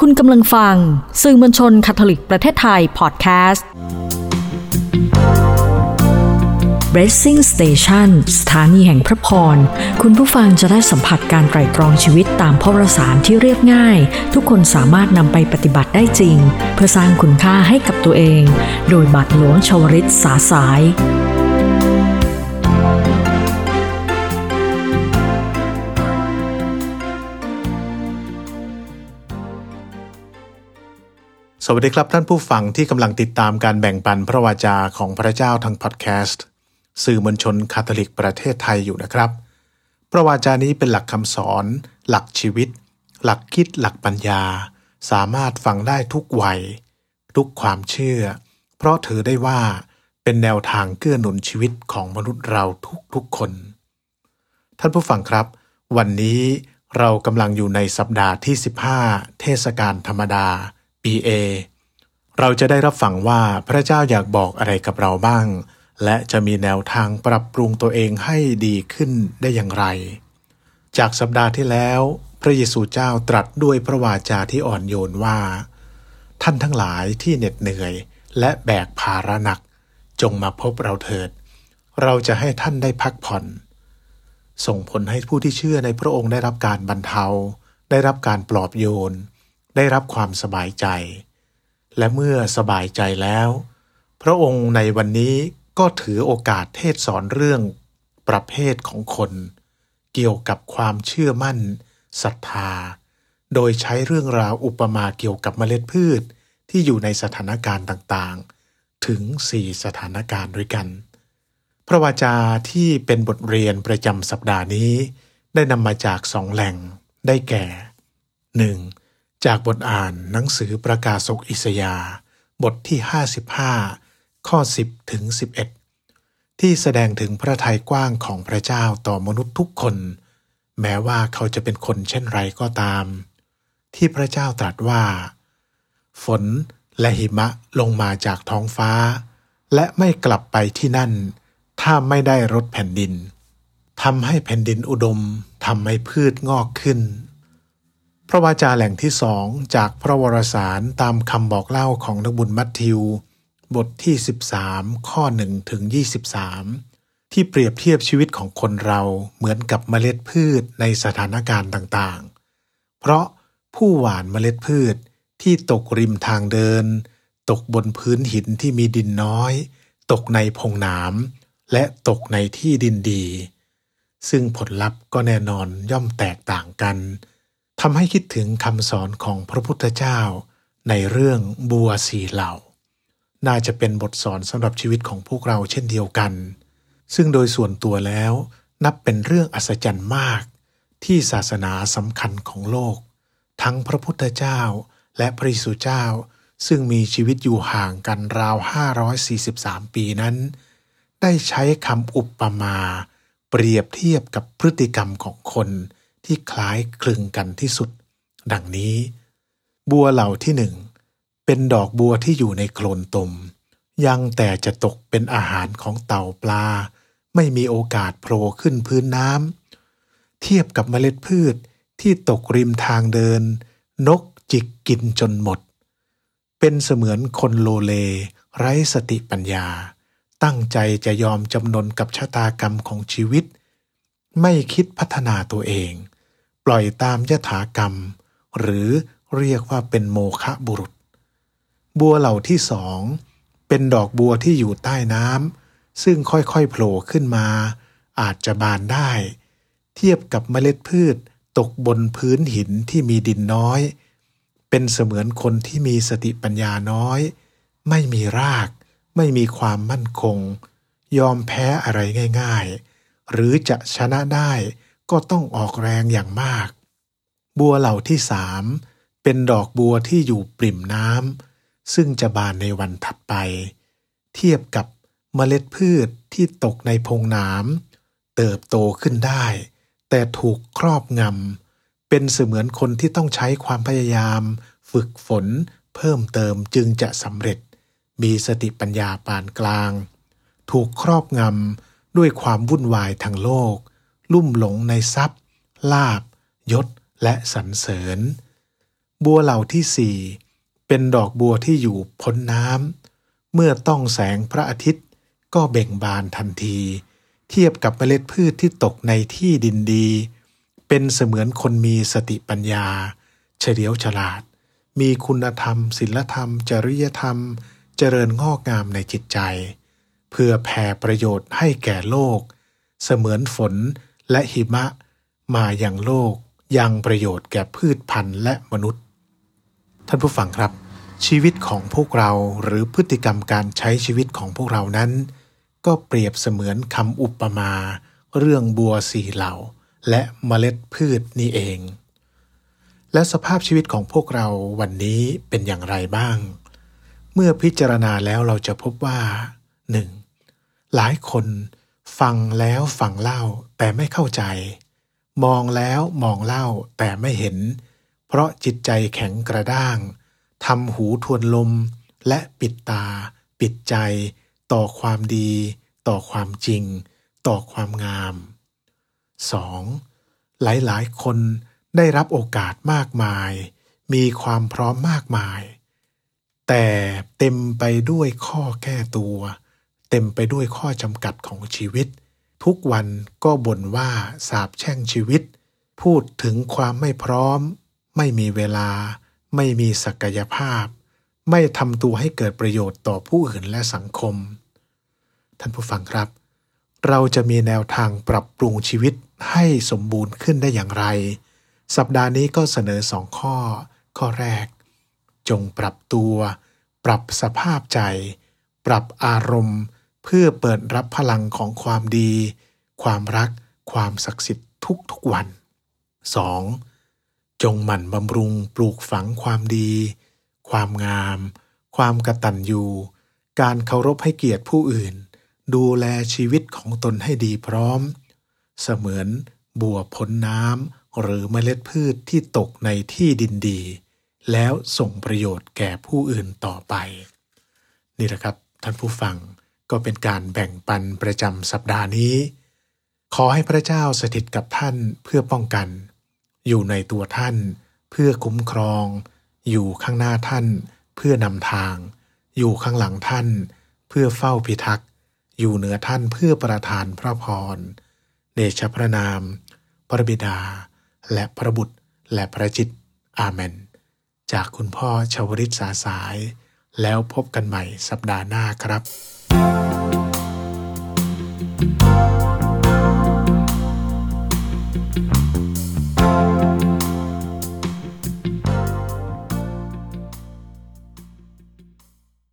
คุณกำลังฟัง สื่อมวลชนคาทอลิกประเทศไทยพอดแคสต์ Blessing Station สถานีแห่งพระพร คุณผู้ฟังจะได้สัมผัสการไตร่ตรองชีวิตตามพระวสารที่เรียบง่าย ทุกคนสามารถนำไปปฏิบัติได้จริง เพื่อสร้างคุณค่าให้กับตัวเอง โดยบัตรหลวงชวริตสาสาย สวัสดีครับท่านผู้ฟังที่กำลังติดตามการแบ่งปันพระวาจาของพระเจ้าทางพอดแคสต์สื่อมวลชนคาทอลิกประเทศไทยอยู่นะครับ พระวาจานี้เป็นหลักคำสอน หลักชีวิต หลักคิดหลักปัญญา สามารถฟังได้ทุกวัย ทุกความเชื่อ เพราะถือได้ว่าเป็นแนวทางเกื้อหนุนชีวิตของมนุษย์เราทุกๆคน ท่านผู้ฟังครับ วันนี้เรากำลังอยู่ในสัปดาห์ที่ 15 เทศกาลธรรมดา ปีเอเราจะได้รับฟังว่าพระเจ้าอยากบอกอะไรกับเราบ้าง และจะมีแนวทางปรับปรุงตัวเองให้ดีขึ้นได้อย่างไร จากสัปดาห์ที่แล้ว พระเยซูเจ้าตรัสด้วยพระวาจาที่อ่อนโยนว่า ท่านทั้งหลายที่เหน็ดเหนื่อย และแบกภาระหนัก จงมาพบเราเถิด เราจะให้ท่านได้พักผ่อน ส่งผลให้ผู้ที่เชื่อในพระองค์ได้รับการบรรเทา ได้รับการปลอบโยน ได้รับความสบายใจ และเมื่อสบายใจแล้ว พระองค์ในวันนี้ก็ถือโอกาสเทศสอนเรื่องประเภทของคน เกี่ยวกับความเชื่อมั่นศรัทธา โดยใช้เรื่องราวอุปมาเกี่ยวกับเมล็ดพืชที่อยู่ในสถานการณ์ต่างๆ ถึง 4 สถานการณ์ด้วยกัน พระวาจาที่เป็นบทเรียนประจำสัปดาห์นี้ ได้นำมาจากสองแหล่งได้แก่ 1. จากบทอ่านหนังสือประกาศกอิสยา บทที่ 55 ข้อ 10 ถึง 11 ที่แสดงถึงพระทัยกว้างของพระเจ้าต่อมนุษย์ทุกคน แม้ว่าเขาจะเป็นคนเช่นไรก็ตาม ที่พระเจ้าตรัสว่า ฝนและหิมะลงมาจากท้องฟ้า และไม่กลับไปที่นั่น ถ้าไม่ได้รดแผ่นดินทำให้แผ่นดินอุดมทำให้พืชงอกขึ้น ระวาจาแหล่งที่สองจากพระวรสารตามคำบอกเล่าของนักบุญมัทธิว บทที่ 13 ข้อ1ถึง23 ที่เปรียบเทียบชีวิตของคนเราเหมือนกับเมล็ดพืชในสถานการณ์ต่างๆ เพราะผู้หว่านเมล็ดพืชที่ตกริมทางเดิน ตกบนพื้นหินที่มีดินน้อย ตกในพงหนามและตกในที่ดินดี ซึ่งผลลัพธ์ก็แน่นอนย่อมแตกต่างกัน ทำให้คิดถึงคำสอนของพระพุทธเจ้า ในเรื่องบัวสีเหล่า น่าจะเป็นบทสอนสำหรับชีวิตของพวกเราเช่นเดียวกัน ซึ่งโดยส่วนตัวแล้วนับเป็นเรื่องอัศจรรย์มาก ที่ศาสนาสำคัญของโลก ทั้งพระพุทธเจ้าและพระเยซูเจ้า ซึ่งมีชีวิตอยู่ห่างกันราว 543 ปีนั้น ได้ใช้คำอุปมา เปรียบเทียบกับพฤติกรรมของคน ที่คล้ายคลึงกันที่สุด ดังนี้ บัวเหล่าที่หนึ่งเป็นดอกบัวที่อยู่ในโคลนตม ยังแต่จะตกเป็นอาหารของเต่าปลา ไม่มีโอกาสโผล่ขึ้นพื้นน้ำเทียบกับเมล็ดพืชที่ตกริมทางเดิน นกจิกกินจนหมด เป็นเสมือนคนโลเล ไร้สติปัญญา ตั้งใจจะยอมจำนนกับชะตากรรมของชีวิต ไม่คิดพัฒนาตัวเอง ปล่อยตามยถากรรม หรือเรียกว่าเป็นโมฆะบุรุษ บัวเหล่าที่สองเป็นดอกบัวที่อยู่ใต้น้ำซึ่งค่อยๆโผล่ขึ้นมา อาจจะบานได้ เทียบกับเมล็ดพืชตกบนพื้นหินที่มีดินน้อย เป็นเสมือนคนที่มีสติปัญญาน้อย ไม่มีราก ไม่มีความมั่นคง ยอมแพ้อะไรง่าย ๆ หรือจะชนะได้ ก็ต้องออกแรงอย่างมาก บัวเหล่าที่สามเป็นดอกบัวที่อยู่ปริ่มน้ำซึ่งจะบานในวันถัดไป เทียบกับเมล็ดพืชที่ตกในพงน้ำเติบโตขึ้นได้ แต่ถูกครอบงำเป็นเสมือนคนที่ต้องใช้ความพยายาม ฝึกฝนเพิ่มเติมจึงจะสำเร็จ มีสติปัญญาปานกลาง ถูกครอบงำด้วยความวุ่นวายทางโลก ลุ่มหลงในทรัพย์ ลาบยศ และสรรเสริญ บัวเหล่าที่สี่เป็นดอกบัวที่อยู่พ้นน้ำเมื่อต้องแสงพระอาทิตย์ ก็เบ่งบานทันที เทียบกับเมล็ดพืชที่ตกในที่ดินดี เป็นเสมือนคนมีสติปัญญา เฉลียวฉลาด มีคุณธรรมศีลธรรม จริยธรรม เจริญงอกงามในจิตใจ เพื่อแผ่ประโยชน์ให้แก่โลก เสมือนฝน และหิมะมาอย่างโลกยังประโยชน์แก่พืชพันธุ์และมนุษย์ ท่านผู้ฟังครับ ชีวิตของพวกเราหรือพฤติกรรมการใช้ชีวิตของพวกเรานั้น ก็เปรียบเสมือนคำอุปมา เรื่องบัวสีเหล่า และเมล็ดพืชนี่เอง และสภาพชีวิตของพวกเราวันนี้เป็นอย่างไรบ้าง เมื่อพิจารณาแล้วเราจะพบว่า 1. หลายคน ฟังแล้วฟังเล่าแต่ไม่เข้าใจ มองแล้วมองเล่าแต่ไม่เห็น เพราะจิตใจแข็งกระด้างทำหูทวนลม และปิดตา ปิดใจ ต่อความดี ต่อความจริง ต่อความงาม 2. หลายๆ คนได้รับโอกาสมากมาย มีความพร้อมมากมาย แต่เต็มไปด้วยข้อแก้ตัว เต็มไปด้วยข้อจำกัดของชีวิต ทุกวันก็บ่นว่าสาบแช่งชีวิต พูดถึงความไม่พร้อม ไม่มีเวลา ไม่มีศักยภาพ ไม่ทำตัวให้เกิดประโยชน์ต่อผู้อื่นและสังคม ท่านผู้ฟังครับ เราจะมีแนวทางปรับปรุงชีวิตให้สมบูรณ์ขึ้นได้อย่างไร สัปดาห์นี้ก็เสนอสองข้อ ข้อแรก จงปรับตัว ปรับสภาพใจ ปรับอารมณ์ เพื่อเปิดรับพลังของความดี ความรัก ความศักดิ์สิทธิ์ทุกๆวัน 2. จงหมั่นบำรุงปลูกฝังความดี ความงาม ความกตัญญูการเคารพให้เกียรติผู้อื่น ดูแลชีวิตของตนให้ดีพร้อม เสมือนบัวพ้นน้ำหรือเมล็ดพืชที่ตกในที่ดินดี แล้วส่งประโยชน์แก่ผู้อื่นต่อไป นี่แหละครับท่านผู้ฟัง ก็เป็นการแบ่งปันประจำสัปดาห์นี้ ขอให้พระเจ้าสถิตกับท่านเพื่อป้องกัน อยู่ในตัวท่านเพื่อคุ้มครอง อยู่ข้างหน้าท่านเพื่อนำทาง อยู่ข้างหลังท่าน เพื่อเฝ้าพิทักษ์ อยู่เหนือท่านเพื่อประทานพระพรเดชพระนาม พระบิดา และพระบุตรและพระจิต อาเมน จากคุณพ่อชาวริตสาสาย แล้วพบกันใหม่สัปดาห์หน้าครับ